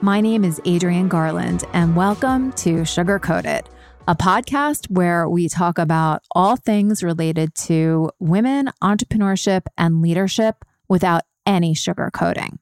My name is Adrienne Garland, and welcome to Sugar Coated, a podcast where we talk about all things related to women, entrepreneurship, and leadership without any sugarcoating.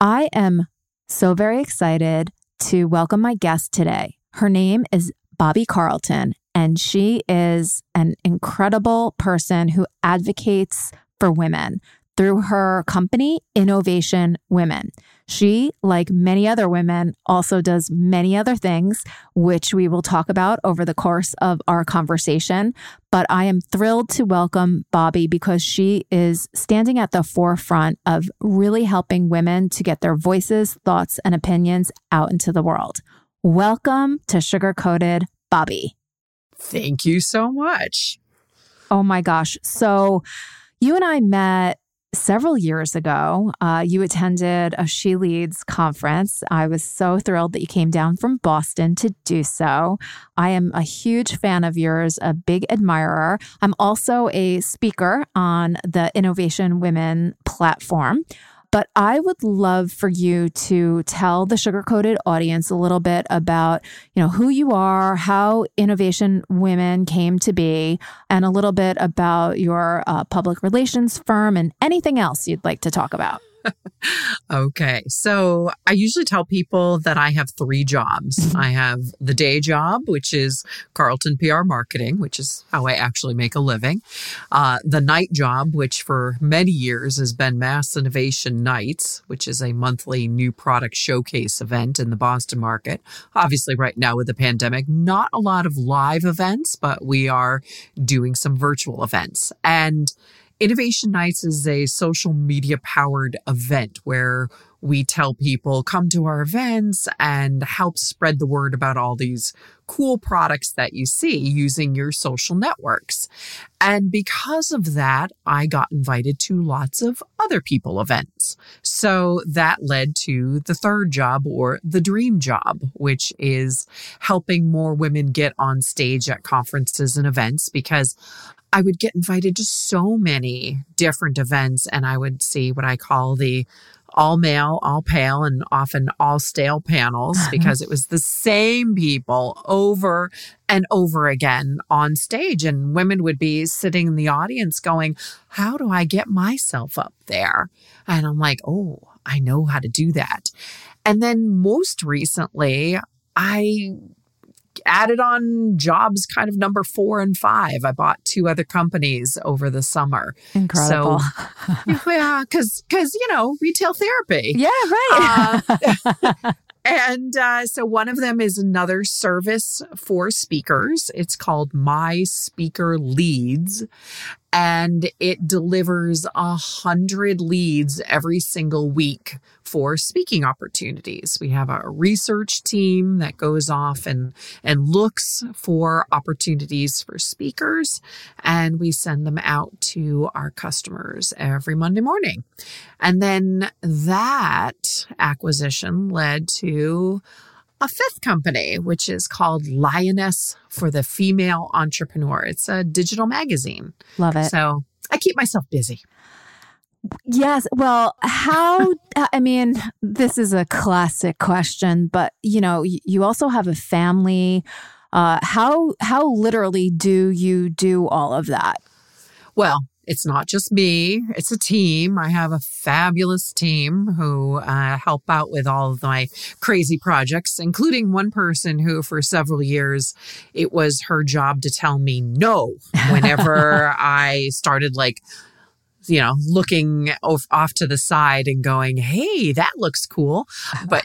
I am so very excited to welcome my guest today. Her name is Bobbie Carlton, and she is an incredible person who advocates for women through her company, Innovation Women. She, like many other women, also does many other things, which we will talk about over the course of our conversation. But I am thrilled to welcome Bobbie because she is standing at the forefront of really helping women to get their voices, thoughts, and opinions out into the world. Welcome to Sugar Coated Bobbie. Thank you so much. Oh my gosh. So, you and I met several years ago, uh, you attended a She Leads conference. I was so thrilled that you came down from Boston to do so. I am a huge fan of yours, a big admirer. I'm also a speaker on the Innovation Women platform. But I would love for you to tell the sugar coated audience a little bit about, you know, who you are, how Innovation Women came to be, and a little bit about your uh, public relations firm and anything else you'd like to talk about okay. So I usually tell people that I have three jobs. Mm-hmm. I have the day job, which is Carlton PR marketing, which is how I actually make a living. Uh, the night job, which for many years has been Mass Innovation Nights, which is a monthly new product showcase event in the Boston market. Obviously, right now with the pandemic, not a lot of live events, but we are doing some virtual events. And Innovation Nights is a social media powered event where we tell people come to our events and help spread the word about all these cool products that you see using your social networks. And because of that, I got invited to lots of other people events. So that led to the third job or the dream job, which is helping more women get on stage at conferences and events because I would get invited to so many different events and I would see what I call the all male, all pale, and often all stale panels uh-huh. because it was the same people over and over again on stage. And women would be sitting in the audience going, How do I get myself up there? And I'm like, Oh, I know how to do that. And then most recently, I added on jobs kind of number four and five. I bought two other companies over the summer. Incredible. So, yeah, because, because, you know, retail therapy. Yeah, right. uh, and uh, so one of them is another service for speakers. It's called My Speaker Leads and it delivers a hundred leads every single week for speaking opportunities. We have a research team that goes off and, and looks for opportunities for speakers, and we send them out to our customers every Monday morning. And then that acquisition led to a fifth company, which is called Lioness for the Female Entrepreneur. It's a digital magazine. Love it. So I keep myself busy. Yes. Well, how, I mean, this is a classic question, but you know, you also have a family. Uh, how, how literally do you do all of that? Well, it's not just me, it's a team. I have a fabulous team who uh, help out with all of my crazy projects, including one person who, for several years, it was her job to tell me no whenever I started like you know, looking off, off to the side and going, Hey, that looks cool. But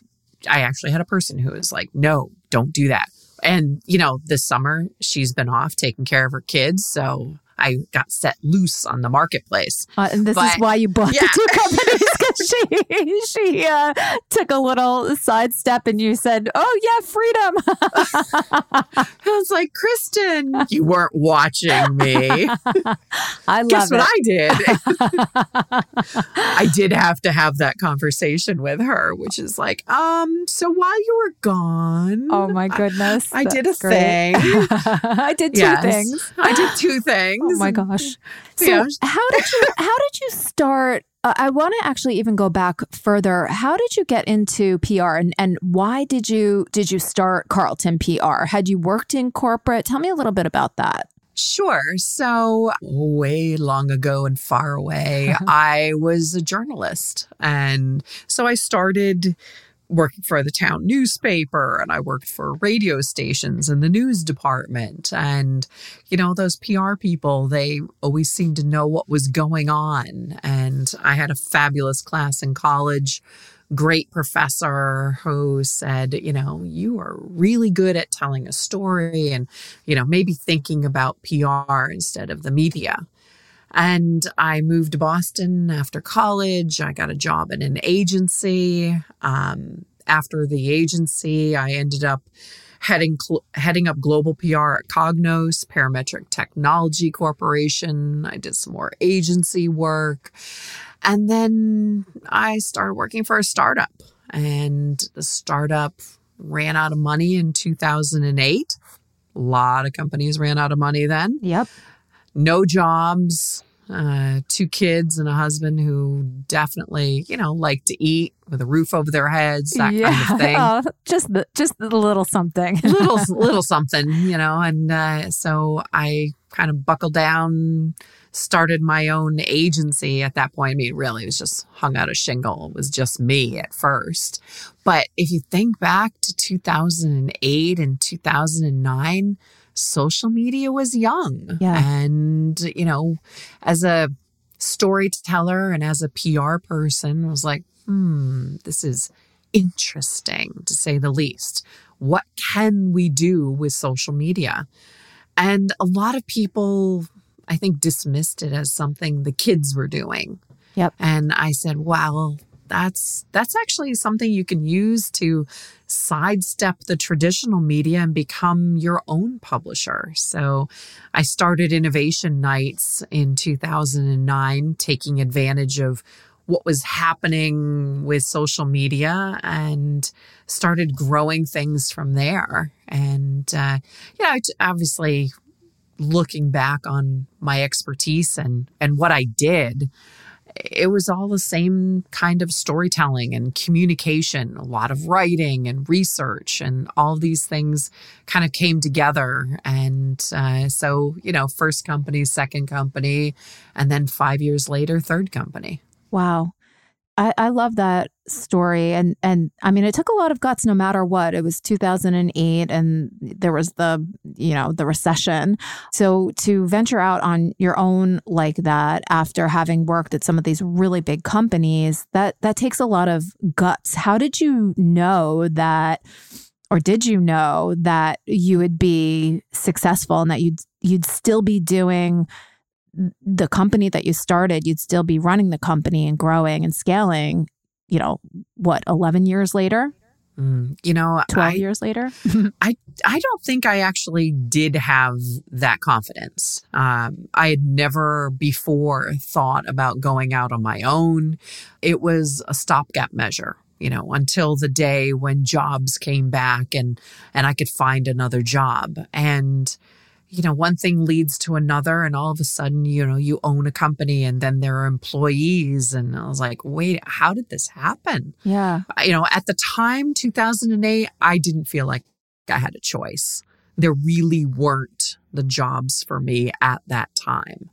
I actually had a person who was like, no, don't do that. And, you know, this summer she's been off taking care of her kids. So I got set loose on the marketplace. Uh, and this but, is why you bought yeah. the two companies because she she uh, took a little sidestep and you said, "Oh yeah, freedom." I was like, Kristen, you weren't watching me. I love Guess it. what I did? I did have to have that conversation with her, which is like, um, so while you were gone, oh my goodness, I, I did a great. thing. I did two yes, things. I did two things. Oh my gosh. So yeah. how did you how did you start uh, I want to actually even go back further. How did you get into PR and, and why did you did you start Carlton PR? Had you worked in corporate? Tell me a little bit about that. Sure. So, way long ago and far away, I was a journalist. And so I started working for the town newspaper and I worked for radio stations in the news department. And, you know, those PR people, they always seemed to know what was going on. And I had a fabulous class in college, great professor who said, you know, you are really good at telling a story and, you know, maybe thinking about PR instead of the media. And I moved to Boston after college. I got a job at an agency. Um, after the agency, I ended up heading cl- heading up global PR at Cognos, Parametric Technology Corporation. I did some more agency work. And then I started working for a startup. And the startup ran out of money in 2008. A lot of companies ran out of money then. Yep no jobs, uh, two kids and a husband who definitely, you know, like to eat with a roof over their heads, that yeah. kind of thing. Oh, just the just the little something, little little something, you know. And uh, so I kind of buckled down, started my own agency at that point. I mean, really, it was just hung out a shingle. It was just me at first. But if you think back to 2008 and 2009 social media was young. Yeah. And, you know, as a storyteller and as a PR person, I was like, hmm, this is interesting to say the least. What can we do with social media? And a lot of people, I think, dismissed it as something the kids were doing. Yep. And I said, well, that's that's actually something you can use to sidestep the traditional media and become your own publisher. So I started innovation nights in 2009 taking advantage of what was happening with social media and started growing things from there. And, uh, yeah, obviously looking back on my expertise and, and what I did, it was all the same kind of storytelling and communication, a lot of writing and research, and all these things kind of came together. And uh, so, you know, first company, second company, and then five years later, third company. Wow. I, I love that story. And, and I mean, it took a lot of guts no matter what. It was 2008 and there was the, you know, the recession. So to venture out on your own like that after having worked at some of these really big companies, that, that takes a lot of guts. How did you know that? or did you know that you would be successful and that you'd you'd still be doing the company that you started, you'd still be running the company and growing and scaling, you know, what, 11 years later? Mm, you know, 12 I, years later? I, I don't think I actually did have that confidence. Um, I had never before thought about going out on my own. It was a stopgap measure you know until the day when jobs came back and and I could find another job and you know, one thing leads to another, and all of a sudden, you know, you own a company and then there are employees. And I was like, wait, how did this happen? Yeah. You know, at the time, 2008, I didn't feel like I had a choice. There really weren't the jobs for me at that time.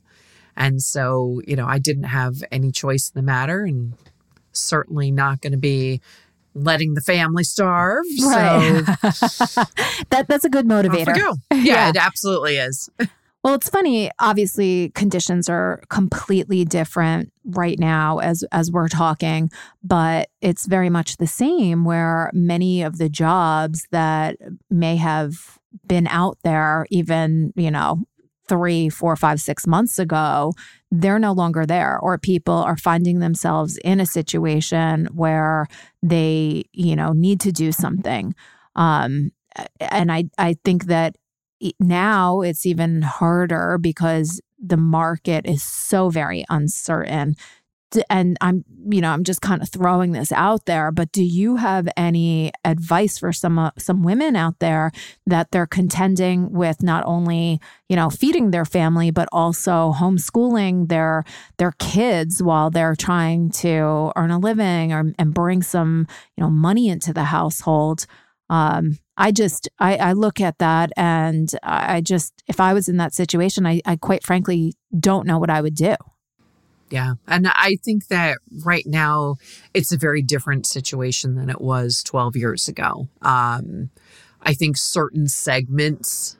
And so, you know, I didn't have any choice in the matter and certainly not going to be letting the family starve. Right. So that that's a good motivator. Go. Yeah, yeah, it absolutely is. Well, it's funny. Obviously, conditions are completely different right now as as we're talking, but it's very much the same. Where many of the jobs that may have been out there, even you know, three, four, five, six months ago, they're no longer there, or people are finding themselves in a situation where they, you know, need to do something. Um, and I, I think that now it's even harder because the market is so very uncertain and I'm, you know, I'm just kind of throwing this out there, but do you have any advice for some uh, some women out there that they're contending with not only, you know, feeding their family but also homeschooling their their kids while they're trying to earn a living or and bring some, you know, money into the household? Um, I just I, I look at that and I just if I was in that situation, I, I quite frankly don't know what I would do. Yeah. And I think that right now it's a very different situation than it was 12 years ago. Um, I think certain segments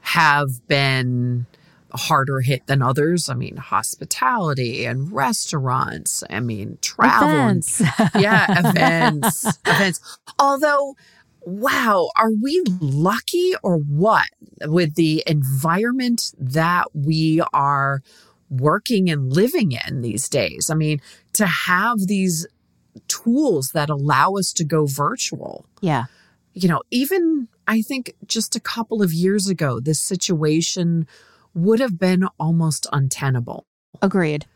have been harder hit than others. I mean, hospitality and restaurants. I mean, travel. Events. yeah, events. events. Although, wow, are we lucky or what with the environment that we are working and living in these days. I mean, to have these tools that allow us to go virtual. Yeah. You know, even I think just a couple of years ago, this situation would have been almost untenable. Agreed.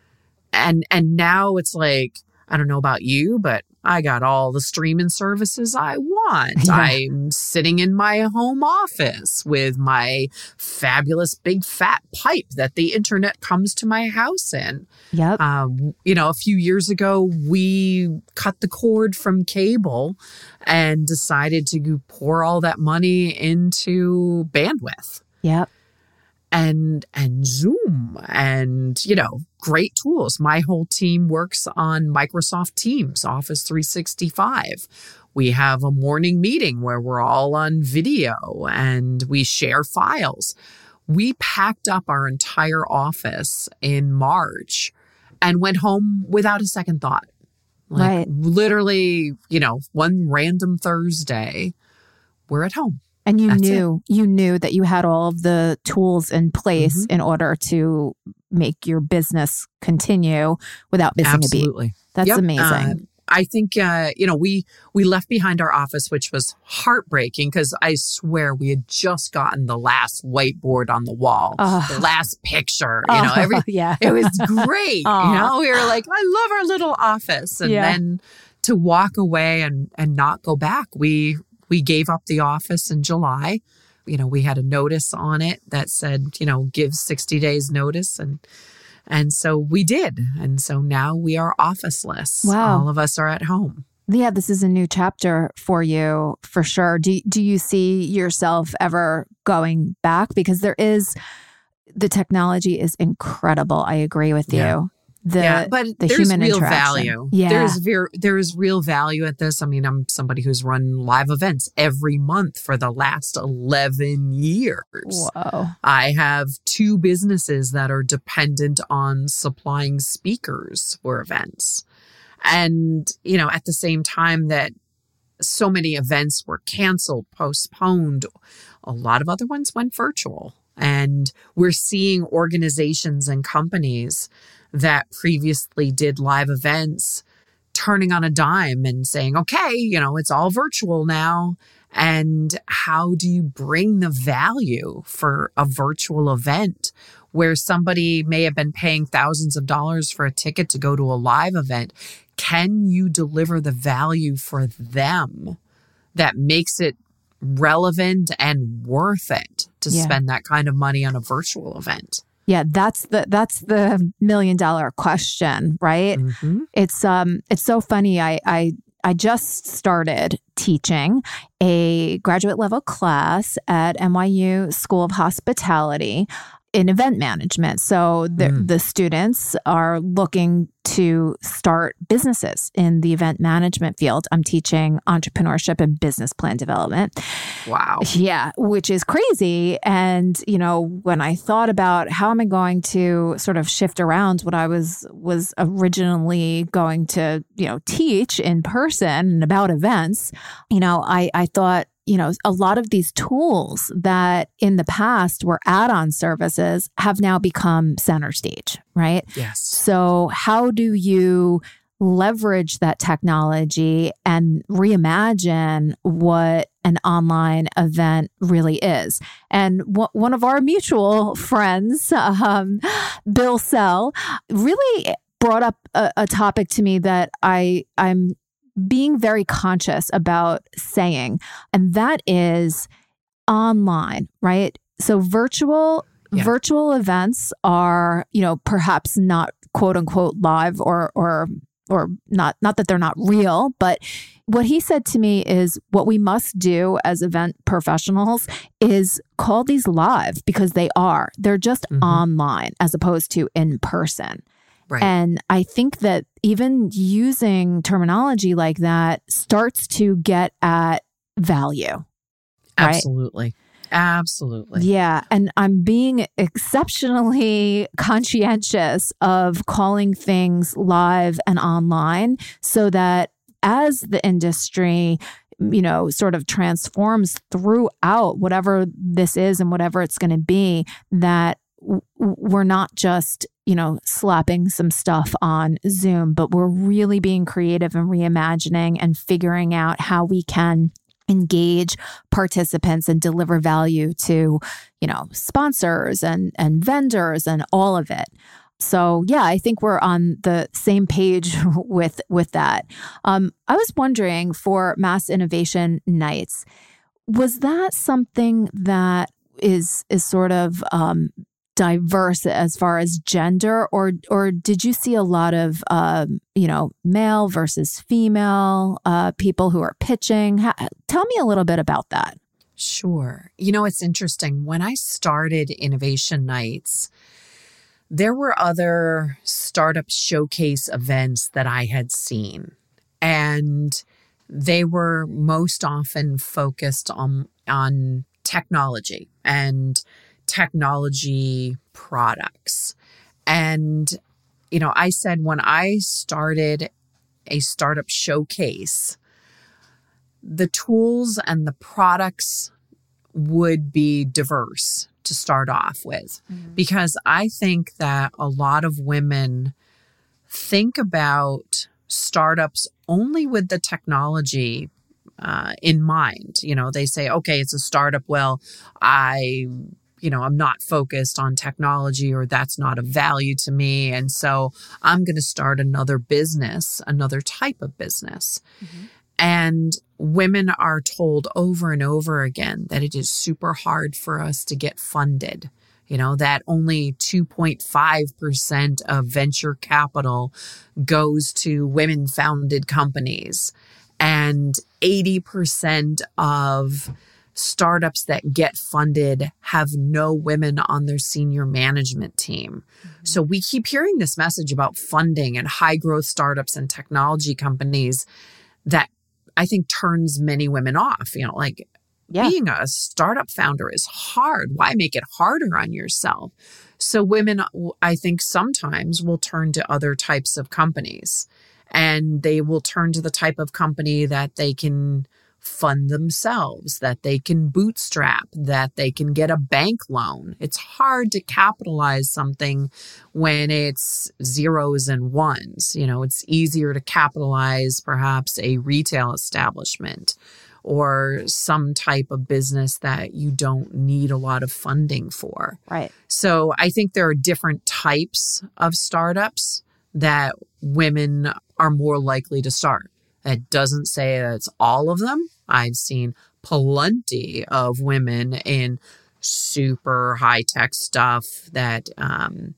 And and now it's like I don't know about you, but I got all the streaming services I want. Yeah. I'm sitting in my home office with my fabulous big fat pipe that the internet comes to my house in. Yep. Um, you know, a few years ago, we cut the cord from cable and decided to pour all that money into bandwidth. Yep and and Zoom and you know great tools. My whole team works on Microsoft Teams, Office 365. We have a morning meeting where we're all on video and we share files. We packed up our entire office in March and went home without a second thought. Like right. literally, you know, one random Thursday, we're at home. And you That's knew it. you knew that you had all of the tools in place mm-hmm. in order to make your business continue without missing Absolutely. a beat. Absolutely. That's yep. amazing. Uh, I think uh, you know we we left behind our office, which was heartbreaking because I swear we had just gotten the last whiteboard on the wall, the last picture. You know, every yeah, it was great. you know, we were like, I love our little office, and yeah. then to walk away and and not go back, we we gave up the office in July. You know, we had a notice on it that said, you know, give 60 days notice and and so we did. And so now we are officeless. Wow. All of us are at home. Yeah, this is a new chapter for you for sure. Do do you see yourself ever going back because there is the technology is incredible. I agree with yeah. The yeah, but the there's human real value. Yeah. There's ver- there is real value at this. I mean, I'm somebody who's run live events every month for the last 11 years. Whoa. I have two businesses that are dependent on supplying speakers for events. And, you know, at the same time that so many events were canceled, postponed, a lot of other ones went virtual. And we're seeing organizations and companies that previously did live events turning on a dime and saying, okay, you know, it's all virtual now. And how do you bring the value for a virtual event where somebody may have been paying thousands of dollars for a ticket to go to a live event? Can you deliver the value for them that makes it relevant and worth it to yeah. spend that kind of money on a virtual event? Yeah, that's the that's the million dollar question, right? Mm-hmm. It's um it's so funny. I I I just started teaching a graduate level class at NYU School of Hospitality. In event management. So the, mm. the students are looking to start businesses in the event management field. I'm teaching entrepreneurship and business plan development. Wow. Yeah, which is crazy. And, you know, when I thought about how am I going to sort of shift around what I was was originally going to, you know, teach in person and about events, you know, I I thought you know, a lot of these tools that in the past were add on services have now become center stage, right? Yes. So, how do you leverage that technology and reimagine what an online event really is. And w- one of our mutual friends, um, Bill Sell, really brought up a, a, topic to me that I I'm being very conscious about saying, and that is online, right? So virtual yeah. virtual events are, you know, perhaps not quote unquote live or or or not not that they're not real, but what he said to me is what we must do as event professionals is call these live because they are. They're just mm-hmm. online as opposed to in person. Right. And I think that even using terminology like that starts to get at value. Right? Absolutely. Absolutely. Yeah. And I'm being exceptionally conscientious of calling things live and online so that as the industry you know, sort of transforms throughout whatever this is and whatever it's going to be, that we're not just you know, slapping some stuff on Zoom, but we're really being creative and reimagining and figuring out how we can engage participants and deliver value to, you know, sponsors and and vendors and all of it. So yeah, I think we're on the same page with with that. Um, I was wondering for Mass Innovation Nights, was that something that is is sort of um, diverse as far as gender or or did you see a lot of um, you know male versus female uh, people who are pitching? Tell me a little bit about that. Sure. You know it's interesting. When i started innovation nights there were other startup showcase events that i had seen and they were most often focused on on technology and technology products. And, you know, I said when I started a startup showcase, the tools and the products would be diverse to start off with mm-hmm. because I think that a lot of women think about startups only with the technology uh, in mind. You know, they say, okay, it's a startup. Well, I you know, I'm not focused on technology or that's not of value to me. And so I'm going to start another business, another type of business. Mm-hmm. And women are told over and over again that it is super hard for us to get funded. You know, that only 2.5% of venture capital goes to women founded companies, and 80% of startups that get funded have no women on their senior management team. Mm-hmm. So we keep hearing this message about funding and high growth startups and technology companies that I think turns many women off. You know, like yeah. being a startup founder is hard. Why make it harder on yourself? So women, I think sometimes will turn to other types of companies and they will turn to the type of company that they can fund themselves, that they can bootstrap, that they can get a bank loan. It's hard to capitalize something when it's zeros and ones. You know, it's easier to capitalize perhaps a retail establishment or some type of business that you don't need a lot of funding for. Right. So I think there are different types of startups that women are more likely to start. It doesn't say that it's all of them. I've seen plenty of women in super high tech stuff that um,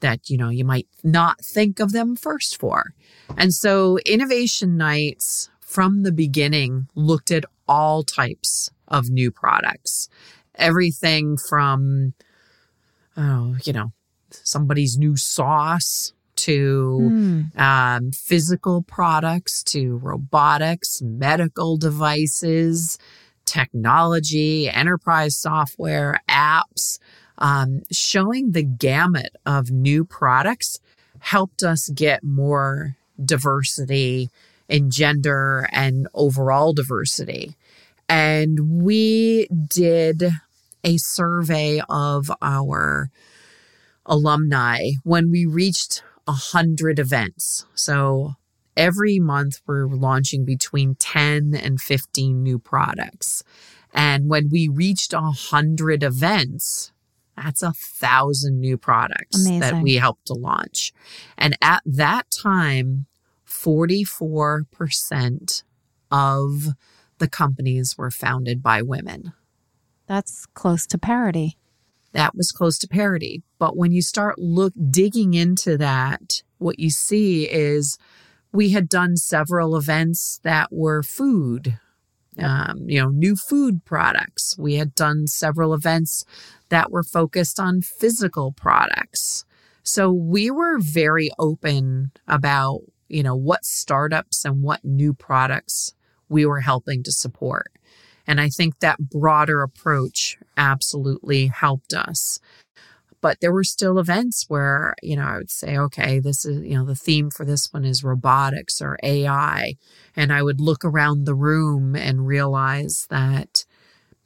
that you know you might not think of them first for. And so innovation nights from the beginning looked at all types of new products. Everything from oh, you know, somebody's new sauce to Mm. um, physical products to robotics, medical devices, technology, enterprise software, apps, um, showing the gamut of new products helped us get more diversity in gender and overall diversity. And we did a survey of our alumni when we reached 100 events. So every month we're launching between 10 and 15 new products. And when we reached 100 events, that's a thousand new products that we helped to launch. And at that time, 44% of the companies were founded by women That's close to parity. That was close to parity. But when you start look digging into that, what you see is we had done several events that were food, um, you know, new food products. We had done several events that were focused on physical products. So we were very open about, you know, what startups and what new products we were helping to support. And I think that broader approach absolutely helped us. But there were still events where, you know, I would say, okay, this is, you know, the theme for this one is robotics or AI. And I would look around the room and realize that,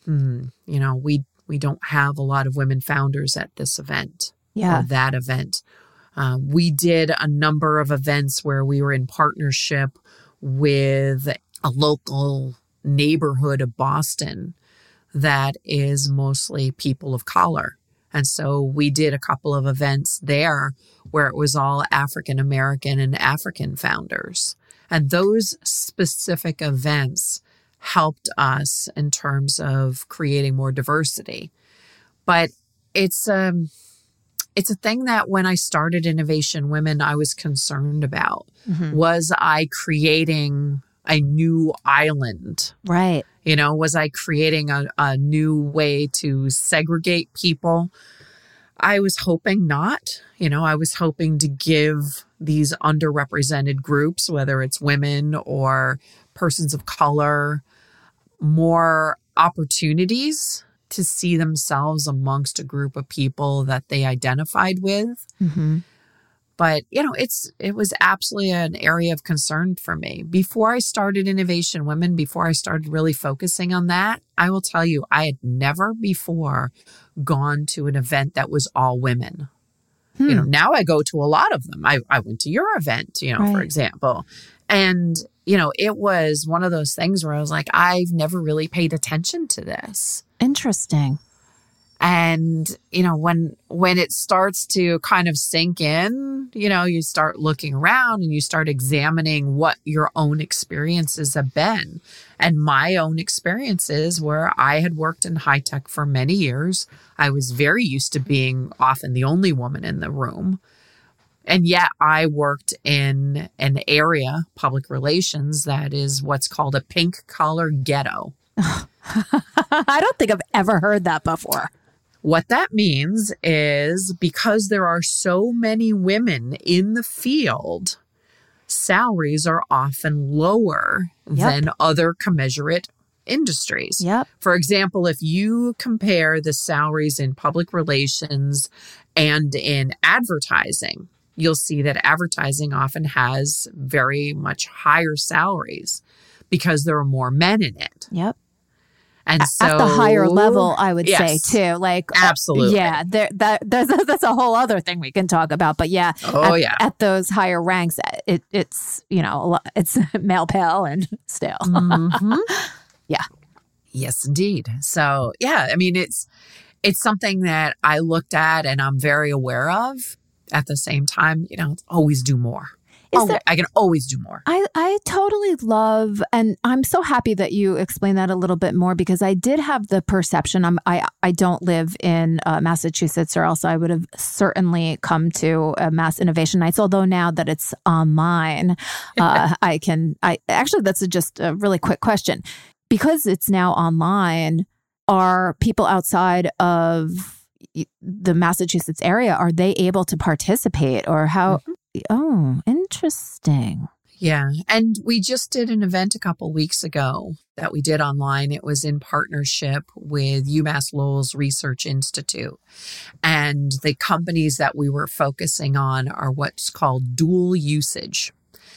hmm, you know, we, we don't have a lot of women founders at this event Yeah. or that event. Um, we did a number of events where we were in partnership with a local neighborhood of Boston that is mostly people of color. And so we did a couple of events there where it was all African American and African founders. And those specific events helped us in terms of creating more diversity. But it's um it's a thing that when I started Innovation Women, I was concerned about. Mhm. Was I creating a new island? Right. You know, was I creating a, a new way to segregate people? I was hoping not. You know, I was hoping to give these underrepresented groups, whether it's women or persons of color, more opportunities to see themselves amongst a group of people that they identified with hmm but you know it's it was absolutely an area of concern for me. Before i started innovation women before i started really focusing on that i will tell you i had never before gone to an event that was all women. Hmm. you know now i go to a lot of them. I, I went to your event you know for example. And you know it was one of those things where i was like i've never really paid attention to this. Interesting. And you know when when it starts to kind of sink in you know you start looking around and you start examining what your own experiences have been. And my own experiences where i had worked in high tech for many years. I was very used to being often the only woman in the room. And yet i worked in an area public relations that is what's called a pink collar ghetto. I don't think I've ever heard that before. What that means is because there are so many women in the field, salaries are often lower Yep. than other commensurate industries. Yep. For example, if you compare the salaries in public relations and in advertising, you'll see that advertising often has very much higher salaries because there are more men in it. Yep. And so At the higher level, I would Yes. say too. Like uh, Absolutely. yeah. There, that that's, that's a whole other thing we can talk about. But yeah, Oh at, yeah. at those higher ranks, it it's you know it's male pale and still. Mhm. Yeah. Yes, indeed. So, yeah, I mean, it's it's something that I looked at and I'm very aware of. At the same time, you know, always do more. Is Oh, there- I can always do more. I, I totally love, and I'm so happy that you explained that a little bit more because I did have the perception. I'm, I I don't live in uh, Massachusetts, or else I would have certainly come to a Mass Innovation Nights. Although now that it's online, uh, I can. I actually that's a, just a really quick question because it's now online. Are people outside of the Massachusetts area, are they able to participate or how? Mm-hmm. Oh, interesting. Yeah. And we just did an event a couple weeks ago that we did online. It was in partnership with UMass Lowell's Research Institute. And the companies that we were focusing on are what's called dual usage,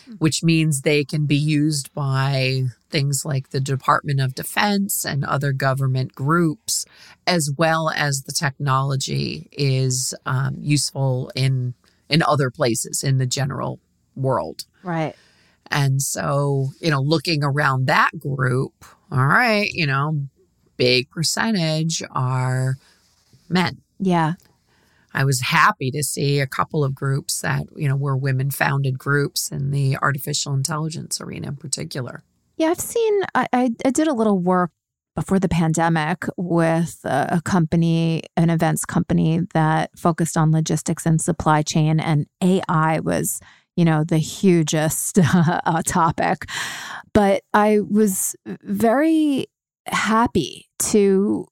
hmm. which means they can be used by things like the Department of Defense and other government groups, as well as the technology is um, useful in in other places in the general world. Right. And so, you know, looking around that group, all right, you know, big percentage are men. Yeah. I was happy to see a couple of groups that, you know, were women founded groups in the artificial intelligence arena in particular. Yeah, I've seen, I, I, I did a little work before the pandemic with a, company, an events company that focused on logistics and supply chain, and AI was you know, the hugest uh, topic. But I was very happy to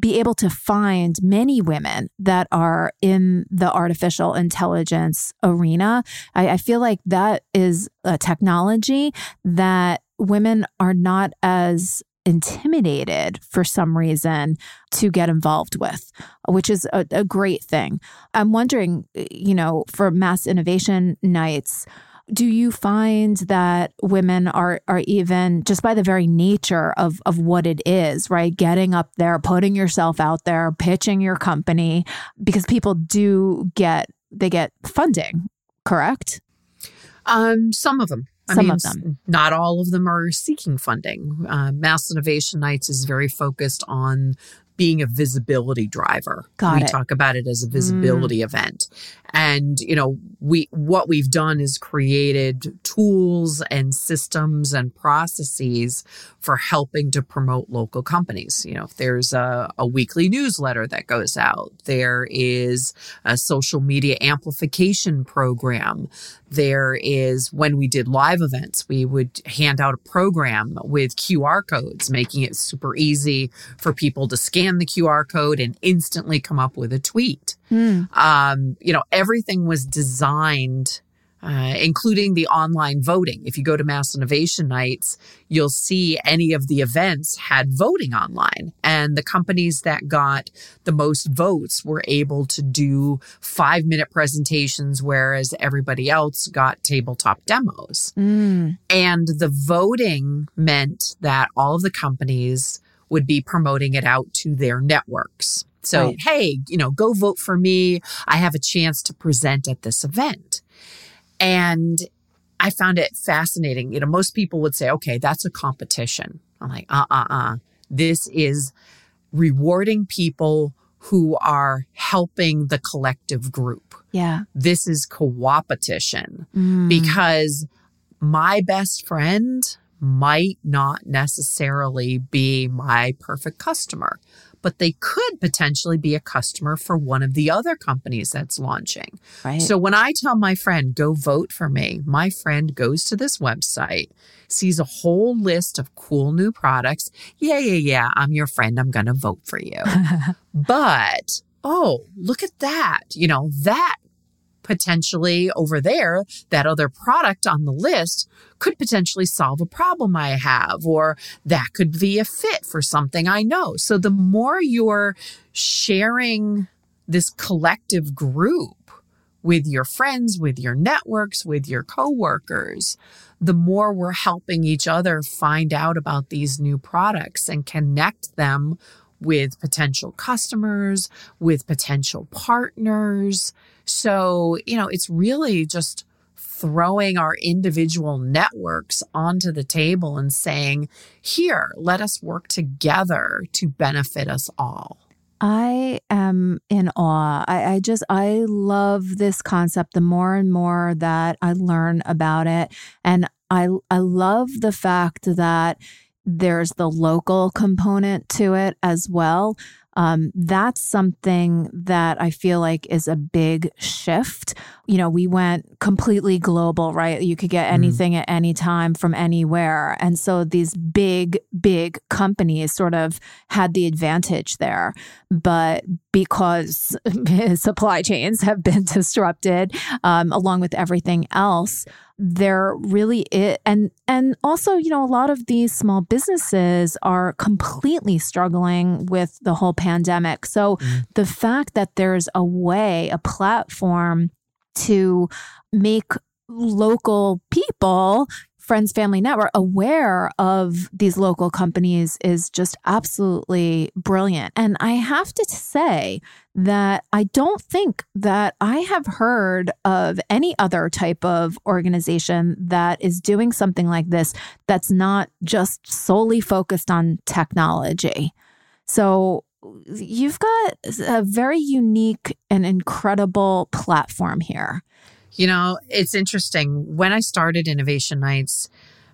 be able to find many women that are in the artificial intelligence arena. I, I, feel like that is a technology that women are not as intimidated for some reason to get involved with, which is a, a great thing. I'm wondering, you know, for mass innovation nights, do you find that women are are even just by the very nature of of what it is right getting up there putting yourself out there pitching your company because people do get they get funding correct um some of them I Some mean, of them. Not all of them are seeking funding. Uh, Mass Innovation Nights is very focused on being a visibility driver. Got we it. talk about it as a visibility mm. event. And, you know, we, what we've done is created tools and systems and processes for helping to promote local companies. You know, if there's a, a weekly newsletter that goes out, there is a social media amplification program. There is when we did live events, we would hand out a program with QR codes, making it super easy for people to scan the QR code and instantly come up with a tweet. Mm. Um, you know, everything was designed, uh, including the online voting. If you go to Mass Innovation Nights, you'll see any of the events had voting online. And the companies that got the most votes were able to do five minute presentations, whereas everybody else got tabletop demos. Mm. And the voting meant that all of the companies would be promoting it out to their networks. So, right. hey, you know, go vote for me. I have a chance to present at this event. And I found it fascinating. You know, most people would say, okay, that's a competition. I'm like, uh uh uh. This is rewarding people who are helping the collective group. Yeah. This is co-opetition mm. because my best friend might not necessarily be my perfect customer but they could potentially be a customer for one of the other companies that's launching. Right. So when I tell my friend, go vote for me, my friend goes to this website, sees a whole list of cool new products. Yeah, yeah, yeah. I'm your friend. I'm going to vote for you. but, oh, look at that. You know, that potentially over there, that other product on the list could potentially solve a problem I have, or that could be a fit for something I know. So the more you're sharing this collective group with your friends, with your networks, with your coworkers, the more we're helping each other find out about these new products and connect them with potential customers, with potential partners. So, you know, it's really just throwing our individual networks onto the table and saying, here, let us work together to benefit us all. I am in awe. I, I, just, I love this concept the more and more that I learn about it. And I, I love the fact that there's the local component to it as well. Um, that's something that I feel like is a big shift. You know, we went completely global, right? You could get anything mm. at any time from anywhere. And so these big, big companies sort of had the advantage there. But because supply chains have been disrupted, um, along with everything else, there really is and and also you know a lot of these small businesses are completely struggling with the whole pandemic so mm. the fact that there's a way a platform to make local people friends family network aware of these local companies is just absolutely brilliant. And i have to say that i don't think that i have heard of any other type of organization that is doing something like this that's not just solely focused on technology. So you've got a very unique and incredible platform here you know, it's interesting. When I started Innovation Nights,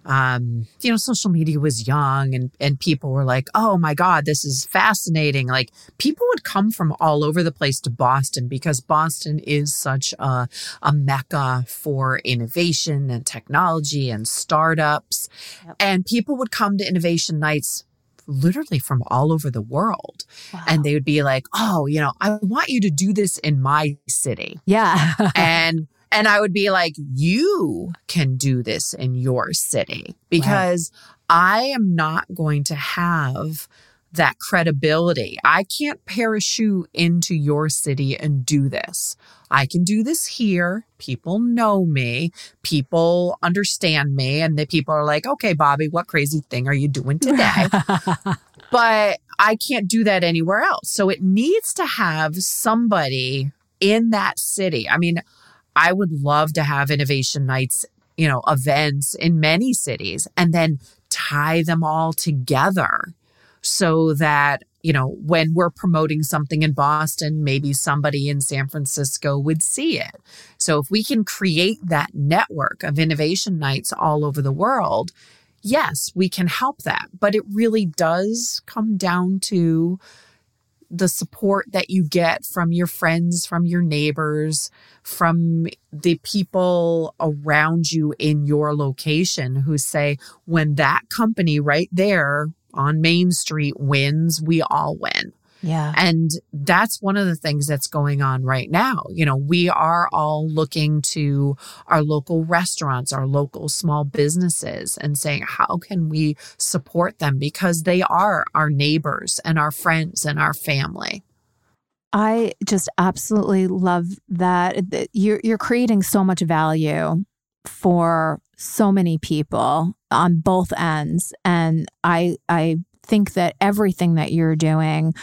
um, you know, social media was young and, and people were like, oh my God, this is fascinating. Like people would come from all over the place to Boston because Boston is such a, a mecca for innovation and technology and startups. Yep. And people would come to Innovation Nights literally from all over the world. Wow. And they would be like, oh, you know, I want you to do this in my city. Yeah. and and I would be like, you can do this in your city because right. I am not going to have that credibility. I can't parachute into your city and do this. I can do this here. People know me. People understand me. And the people are like, okay, Bobbie, what crazy thing are you doing today? but I can't do that anywhere else. So it needs to have somebody in that city. I mean, I would love to have innovation nights, you know, events in many cities and then tie them all together so that, you know, when we're promoting something in Boston, maybe somebody in San Francisco would see it. So if we can create that network of innovation nights all over the world, yes, we can help that. But it really does come down to the support that you get from your friends, from your neighbors, from the people around you in your location who say, when that company right there on Main Street wins, we all win. Yeah. And that's one of the things that's going on right now. You know, we are all looking to our local restaurants, our local small businesses and saying, how can we support them? Because they are our neighbors and our friends and our family. I just absolutely love that. You're, you're creating so much value for so many people on both ends. And I, I think that everything that you're doing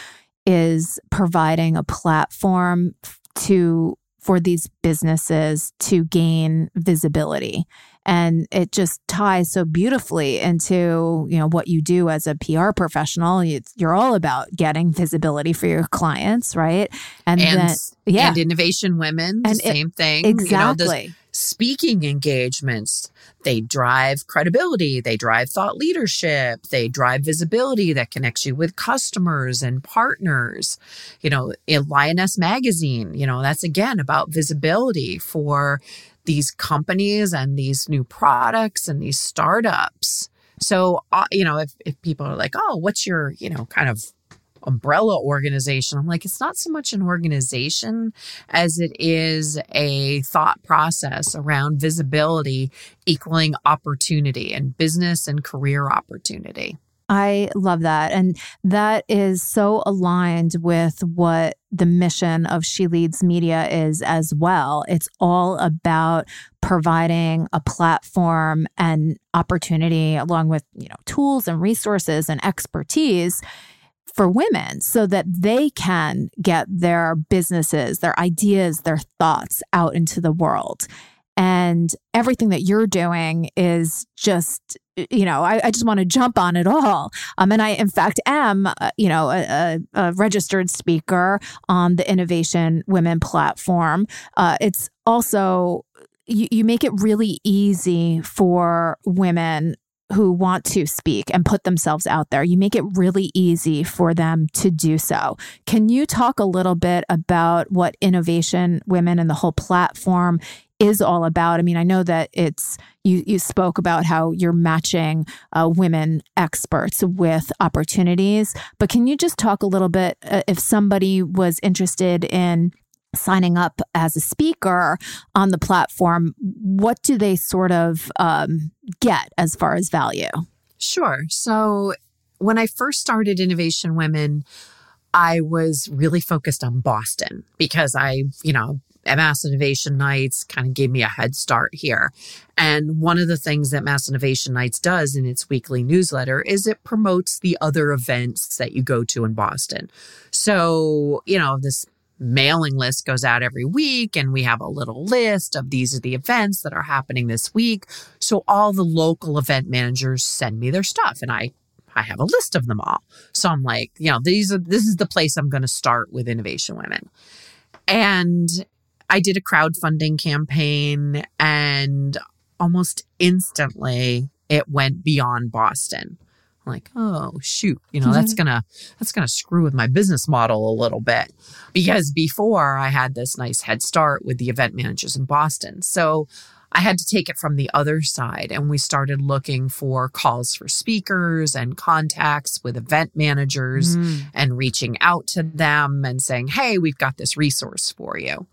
is providing a platform to for these businesses to gain visibility and it just ties so beautifully into you know what you do as a PR professional you're all about getting visibility for your clients right and, and then yeah and innovation women and same it, thing exactly you know, speaking engagements. They drive credibility, they drive thought leadership, they drive visibility that connects you with customers and partners. You know, in Lioness Magazine, you know, that's again about visibility for these companies and these new products and these startups. So, uh, you know, if, if people are like, oh, what's your, you know, kind of umbrella organization. I'm like, it's not so much an organization as it is a thought process around visibility equaling opportunity and business and career opportunity. I love that. And that is so aligned with what the mission of She Leads Media is as well. It's all about providing a platform and opportunity along with, you know, tools and resources and expertise for women so that they can get their businesses, their ideas, their thoughts out into the world. And everything that you're doing is just, you know, I, I just want to jump on it all. Um, and I, in fact, am, uh, you know, a, a, a, registered speaker on the Innovation Women platform. Uh, it's also, you, you make it really easy for women who want to speak and put themselves out there. You make it really easy for them to do so. Can you talk a little bit about what Innovation Women and the whole platform is all about. I mean, I know that it's you. You spoke about how you're matching uh, women experts with opportunities, but can you just talk a little bit uh, if somebody was interested in signing up as a speaker on the platform? What do they sort of um, get as far as value? Sure. So when I first started Innovation Women. I was really focused on Boston because I, you know, Mass Innovation Nights kind of gave me a head start here. And one of the things that Mass Innovation Nights does in its weekly newsletter is it promotes the other events that you go to in Boston. So, you know, this mailing list goes out every week and we have a little list of these are the events that are happening this week. So all the local event managers send me their stuff and I I have a list of them all. So I'm like, you know, these are this is the place I'm going to start with Innovation Women. And I did a crowdfunding campaign and almost instantly it went beyond Boston. I'm like, oh shoot, you know, that's gonna that's gonna screw with my business model a little bit. Because before I had this nice head start with the event managers in Boston. So I had to take it from the other side and we started looking for calls for speakers and contacts with event managers mm. and reaching out to them and saying, Hey, we've got this resource for you.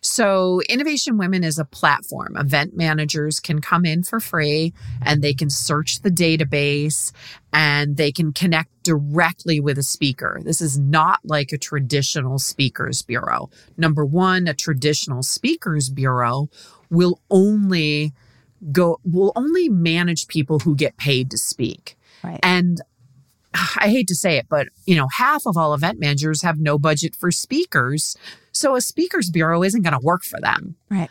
So, Innovation Women is a platform. Event managers can come in for free and they can search the database and they can connect directly with a speaker. This is not like a traditional speakers bureau. Number one, a traditional speakers bureau will only go, will only manage people who get paid to speak. Right. And I hate to say it, but you know, half of all event managers have no budget for speakers. So a speakers bureau isn't going to work for them. Right.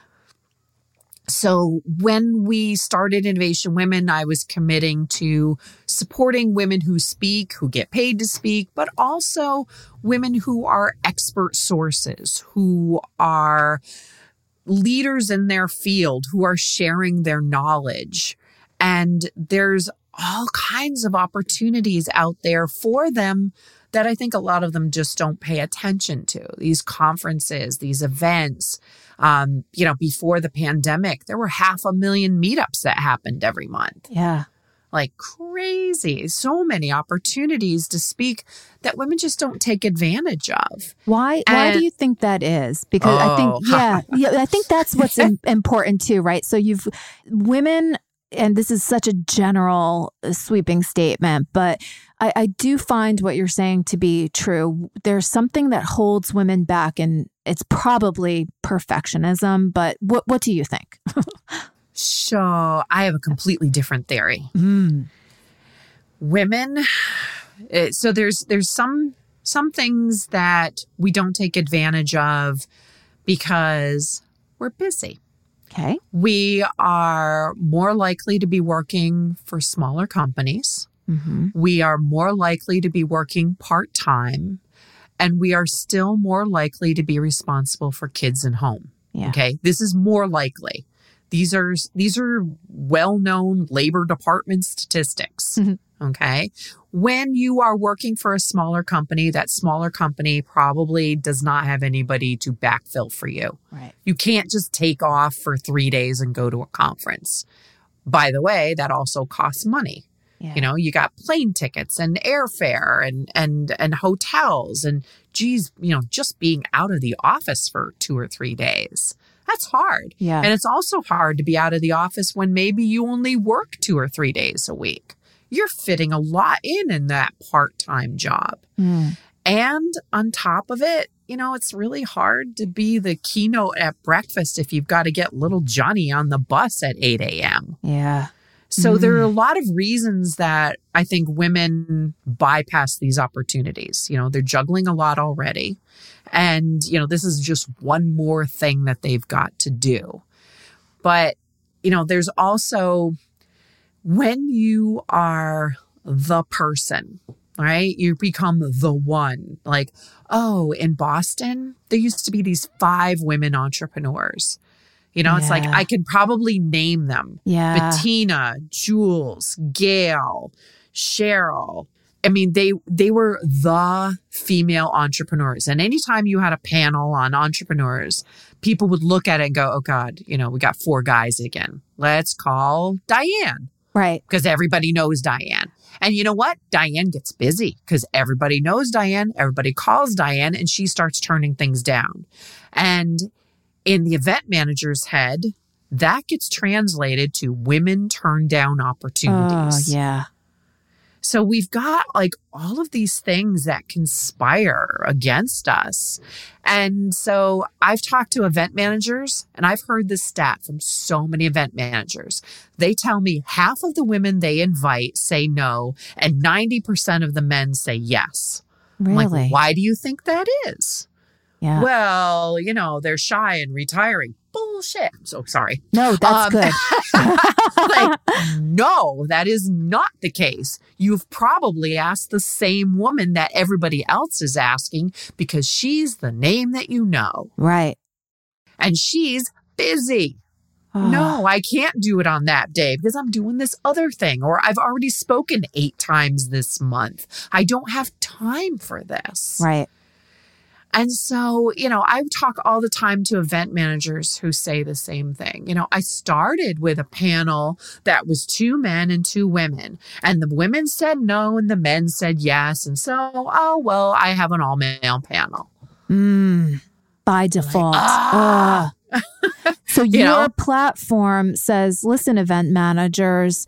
So when we started Innovation Women, I was committing to supporting women who speak, who get paid to speak, but also women who are expert sources, who are leaders in their field, who are sharing their knowledge. And there's all kinds of opportunities out there for them that I think a lot of them just don't pay attention to. These conferences, these events. Um, you know, before the pandemic, there were half a million meetups that happened every month. Yeah. Like crazy. So many opportunities to speak that women just don't take advantage of. Why and, why do you think that is? Because oh. I think oh. yeah, yeah, I think that's what's important too, right? So you've women and this is such a general uh, sweeping statement, but I, I, do find what you're saying to be true. There's something that holds women back, and it's probably perfectionism. But what what do you think? so I have a completely different theory. Mm. Women, eh, so there's there's some some things that we don't take advantage of because we're busy. Okay. We are more likely to be working for smaller companies. Mm-hmm. We are more likely to be working part time. And we are still more likely to be responsible for kids in home. Yeah. Okay. This is more likely. These are these are well-known labor department statistics. Okay. When you are working for a smaller company, that smaller company probably does not have anybody to backfill for you. Right. You can't just take off for three days and go to a conference. By the way, that also costs money. Yeah. You know, you got plane tickets and airfare and and and hotels and geez, you know, just being out of the office for two or three days. That's hard. Yeah. And it's also hard to be out of the office when maybe you only work two or three days a week you're fitting a lot in in that part time job. Mm. And on top of it, you know, it's really hard to be the keynote at breakfast if you've got to get little Johnny on the bus at 8 a.m. Yeah. So mm. there are a lot of reasons that I think women bypass these opportunities. You know, they're juggling a lot already. And, you know, this is just one more thing that they've got to do. But, you know, there's also when you are the person, right? You become the one. Like, oh, in Boston, there used to be these five women entrepreneurs. You know, it's like I can probably name them. Yeah. Bettina, Jules, Gail, Cheryl. I mean, they they were the female entrepreneurs. And anytime you had a panel on entrepreneurs, people would look at it and go, "Oh God, you know, we got four guys again. Let's call Diane." Right. because everybody knows Diane. And you know what? Diane gets busy because everybody knows Diane, everybody calls Diane, and she starts turning things down. And in the event manager's head, that gets translated to women turn down Oh, opportunities. yeah. So we've got like all of these things that conspire against us. And so I've talked to event managers and I've heard this stat from so many event managers. They tell me half of the women they invite say no and 90% of the men say yes. I'm Really? Like, why do you think that is? yeah. Well, you know, they're shy and retiring. Bullshit. I'm so sorry. no, that's Um, good. like, no, that is not the case. You've probably asked the same woman that everybody else is asking because she's the name that you know right. and she's busy. Oh, No, I can't do it on that day because I'm doing this other thing or I've already spoken eight times this month. I don't have time for this. Right. And so, you know, I talk all the time to event managers who say the same thing. You know, I started with a panel that was two men and two women, and the women said no and the men said yes. And so, oh, well, I have an all male panel. Mm, by default. ah. Ugh. so You your know? platform says, listen, event managers,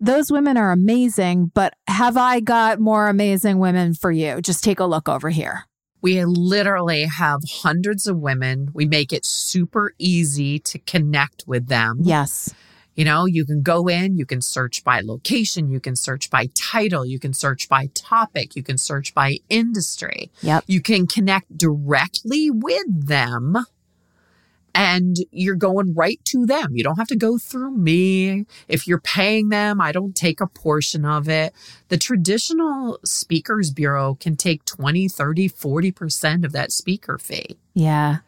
those women are amazing, but have I got more amazing women for you? Just take a look over here. We literally have hundreds of women. We make it super easy to connect with them. Yes. You know, you can go in, you can search by location, you can search by title, you can search by topic, you can search by industry. Yep. You can connect directly with them and you're going right to them. You don't have to go through me. If you're paying them, I don't take a portion of it. The traditional speakers bureau can take 20, 30, 40% of that speaker fee. Yeah.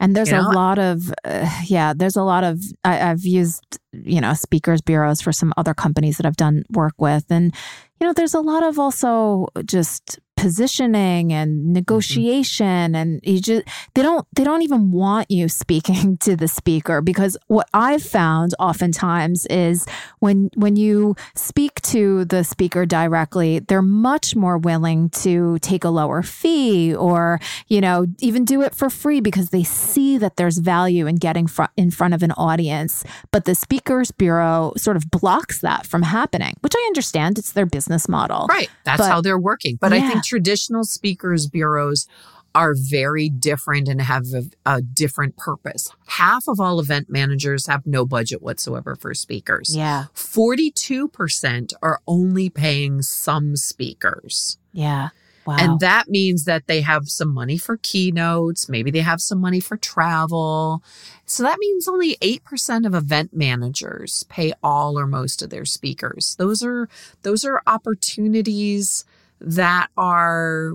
And there's You know? a lot of, uh, yeah, there's a lot of, I, I've used, you know, speakers bureaus for some other companies that I've done work with. And, you know, there's a lot of also just positioning and mm-hmm. negotiation and you just they don't they don't even want you speaking to the speaker because what i've found oftentimes is when when you speak to the speaker directly they're much more willing to take a lower fee or you know even do it for free because they see that there's value in getting fr- in front of an audience but the speakers bureau sort of blocks that from happening which i understand it's their business model Right. That's But- how they're working. But I Yeah. think traditional speakers bureaus are very different and have a, a different purpose. Half of all event managers have no budget whatsoever for speakers. yeah 42% are only paying some speakers. yeah wow And that means that they have some money for keynotes. Maybe they have some money for travel. So that means only 8% of event managers pay all or most of their speakers. Those are, those are opportunities that are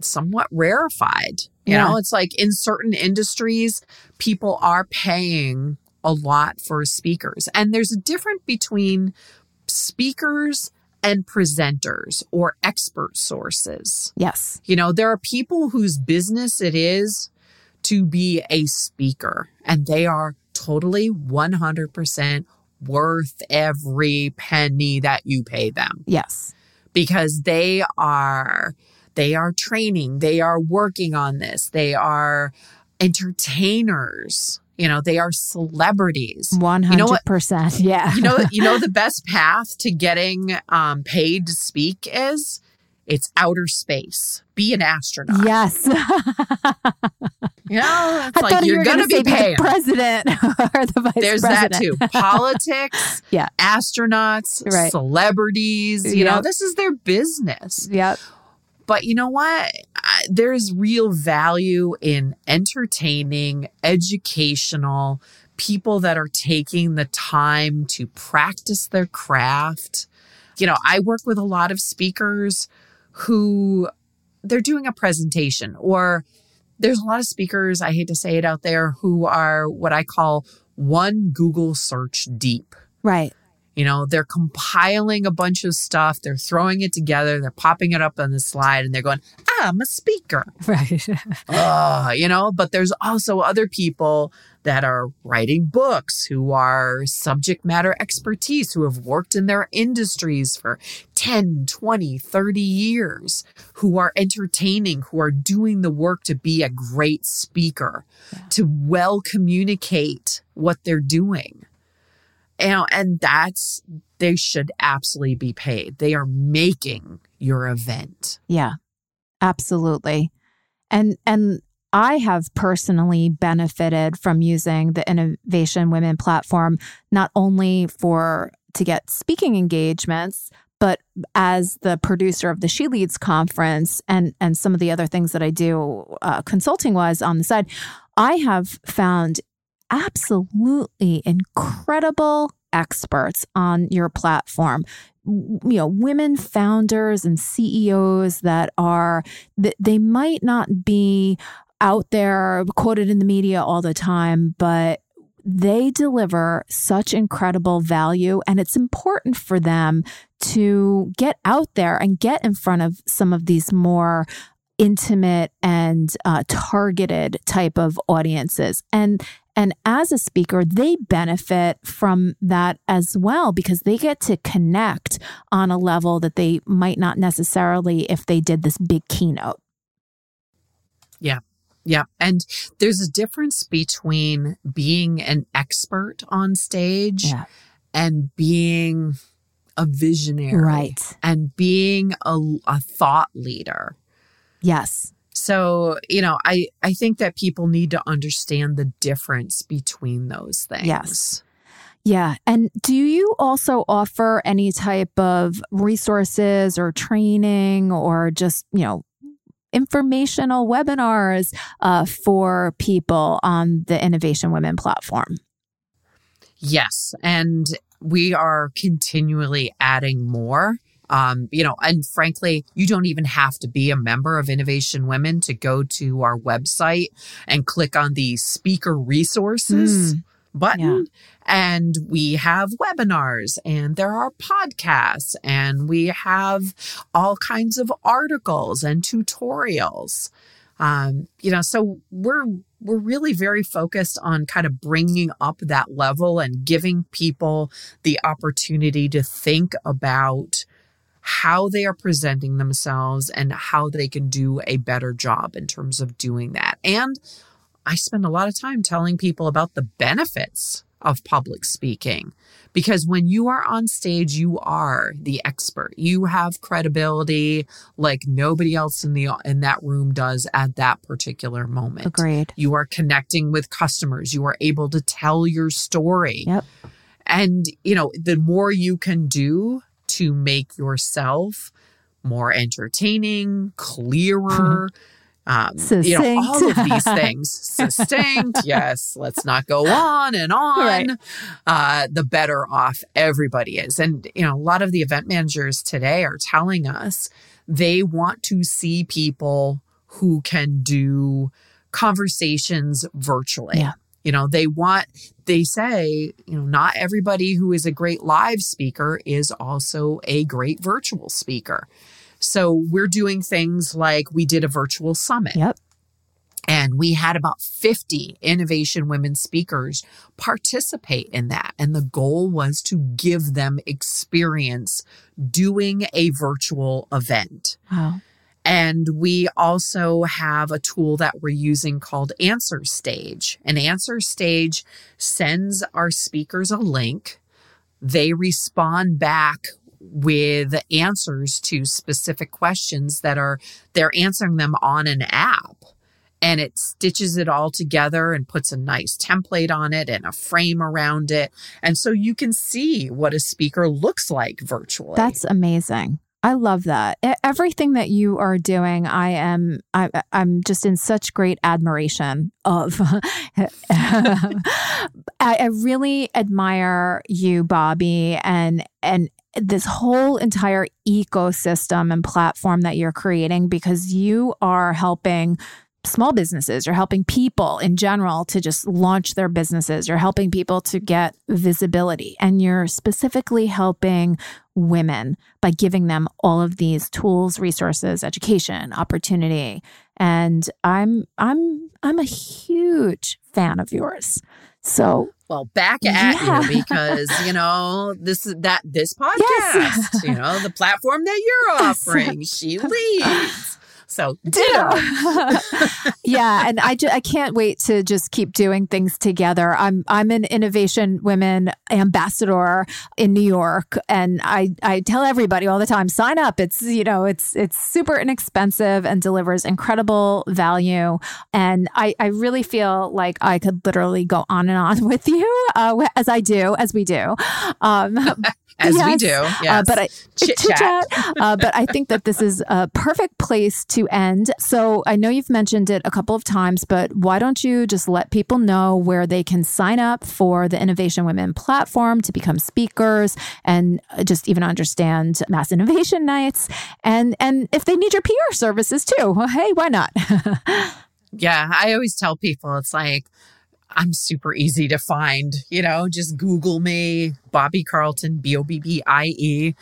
somewhat rarefied. You Yeah. know, it's like in certain industries, people are paying a lot for speakers. And there's a difference between speakers and presenters or expert sources. yes You know, there are people whose business it is to be a speaker, and they are totally 100% worth every penny that you pay them yes because they are they are training they are working on this they are entertainers you know they are celebrities 100% know what? yeah you know you know the best path to getting um, paid to speak is it's outer space be an astronaut yes you know it's I like thought you you're were gonna, say be the president or the vice there's president. that too politics Yeah. astronauts Right. celebrities you know this is their business Yep. But you know what? I, there's real value in entertaining, educational people that are taking the time to practice their craft. You know, I work with a lot of speakers who they're doing a presentation or there's a lot of speakers, I hate to say it out there, who are what I call one Google search deep. Right. You know, they're compiling a bunch of stuff, they're throwing it together, they're popping it up on the slide, and they're going, I'm a speaker. Right. uh, you know, but there's also other people that are writing books, who are subject matter expertise, who have worked in their industries for 10, 20, 30 years, who are entertaining, who are doing the work to be a great speaker, yeah. to well communicate what they're doing. You know, and that's, they should absolutely be paid. They are making your event. Yeah, absolutely. And, and I have personally benefited from using the Innovation Women platform, not only for to get speaking engagements, but as the producer of the She Leads conference and and some of the other things that I do uh, consulting wise on the side, I have found absolutely incredible experts on your platform. You know women founders and CEOs that are that they might not be out there quoted in the media all the time but they deliver such incredible value and it's important for them to get out there and get in front of some of these more intimate and uh, targeted type of audiences and and as a speaker, they benefit from that as well because they get to connect on a level that they might not necessarily if they did this big keynote. Yeah. Yeah. And there's a difference between being an expert on stage yeah. and being a visionary. Right. And being a, a thought leader. Yes. So, you know, I, I think that people need to understand the difference between those things. Yes. Yeah. And do you also offer any type of resources or training or just, you know, informational webinars uh, for people on the Innovation Women platform? Yes. And we are continually adding more. Um, you know, and frankly, you don't even have to be a member of Innovation Women to go to our website and click on the speaker resources. Mm button. Yeah. And we have webinars and there are podcasts and we have all kinds of articles and tutorials. Um, you know, so we're we're really very focused on kind of bringing up that level and giving people the opportunity to think about how they are presenting themselves and how they can do a better job in terms of doing that. And I spend a lot of time telling people about the benefits of public speaking. Because when you are on stage you are the expert. You have credibility like nobody else in the in that room does at that particular moment. Agreed. You are connecting with customers. You are able to tell your story. Yep. And you know the more you can do to make yourself more entertaining, clearer. Um, you know, all of these things succinct. yes, let's not go on and on. Right. Uh, the better off everybody is. And, you know, a lot of the event managers today are telling us they want to see people who can do conversations virtually. Yeah. You know, they want, they say, you know, not everybody who is a great live speaker is also a great virtual speaker. So we're doing things like we did a virtual summit. Yep. And we had about 50 innovation women speakers participate in that. And the goal was to give them experience doing a virtual event. Wow. And we also have a tool that we're using called Answer Stage. And Answer Stage sends our speakers a link. They respond back with answers to specific questions that are, they're answering them on an app. And it stitches it all together and puts a nice template on it and a frame around it. And so you can see what a speaker looks like virtually. That's amazing. I love that. Everything that you are doing, I am I I'm just in such great admiration of. I, I really admire you, Bobbie, and and this whole entire ecosystem and platform that you're creating because you are helping small businesses, you're helping people in general to just launch their businesses, you're helping people to get visibility, and you're specifically helping women by giving them all of these tools, resources, education, opportunity. And I'm I'm I'm a huge fan of yours. So well, back at yeah. you because you know this is that this podcast, yes. you know, the platform that you're offering, she leads. So ditto. yeah, and I, ju- I can't wait to just keep doing things together. I'm I'm an Innovation Women ambassador in New York, and I I tell everybody all the time, sign up. It's you know it's it's super inexpensive and delivers incredible value, and I I really feel like I could literally go on and on with you uh, as I do as we do. Um, as yes, we do. Yes. Uh, but I chit chat. uh, but I think that this is a perfect place to end. So I know you've mentioned it a couple of times, but why don't you just let people know where they can sign up for the Innovation Women platform to become speakers and just even understand Mass Innovation Nights, and and if they need your PR services too, well, hey, why not? yeah, I always tell people it's like I'm super easy to find, you know, just Google me, Bobbie Carlton, B O B B I E,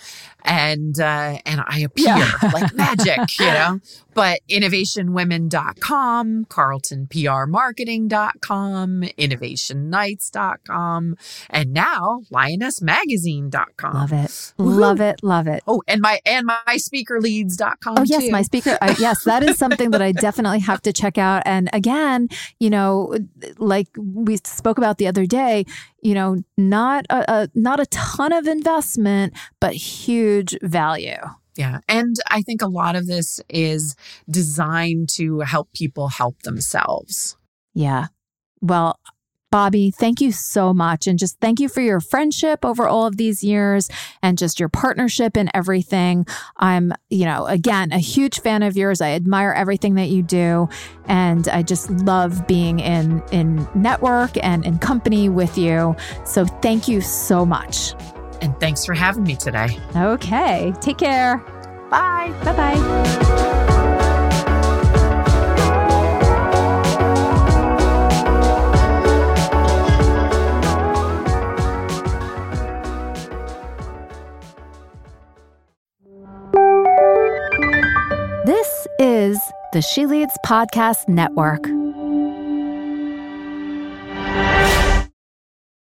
and uh, and I appear yeah. like magic, you know. But innovationwomen.com, carltonprmarketing.com, innovationnights.com, and now lionessmagazine.com. Love it. Woo-hoo. Love it. Love it. Oh, and my and my speakerleads.com. Oh, yes, too. my speaker. Uh, yes, that is something that I definitely have to check out. And again, you know, like we spoke about the other day, you know, not a, a not a ton of investment, but huge value. Yeah. And I think a lot of this is designed to help people help themselves. Yeah. Well, Bobbie, thank you so much. And just thank you for your friendship over all of these years and just your partnership and everything. I'm, you know, again, a huge fan of yours. I admire everything that you do. And I just love being in, in network and in company with you. So thank you so much. And thanks for having me today. Okay. Take care. Bye. Bye bye. This is the She Leads Podcast Network.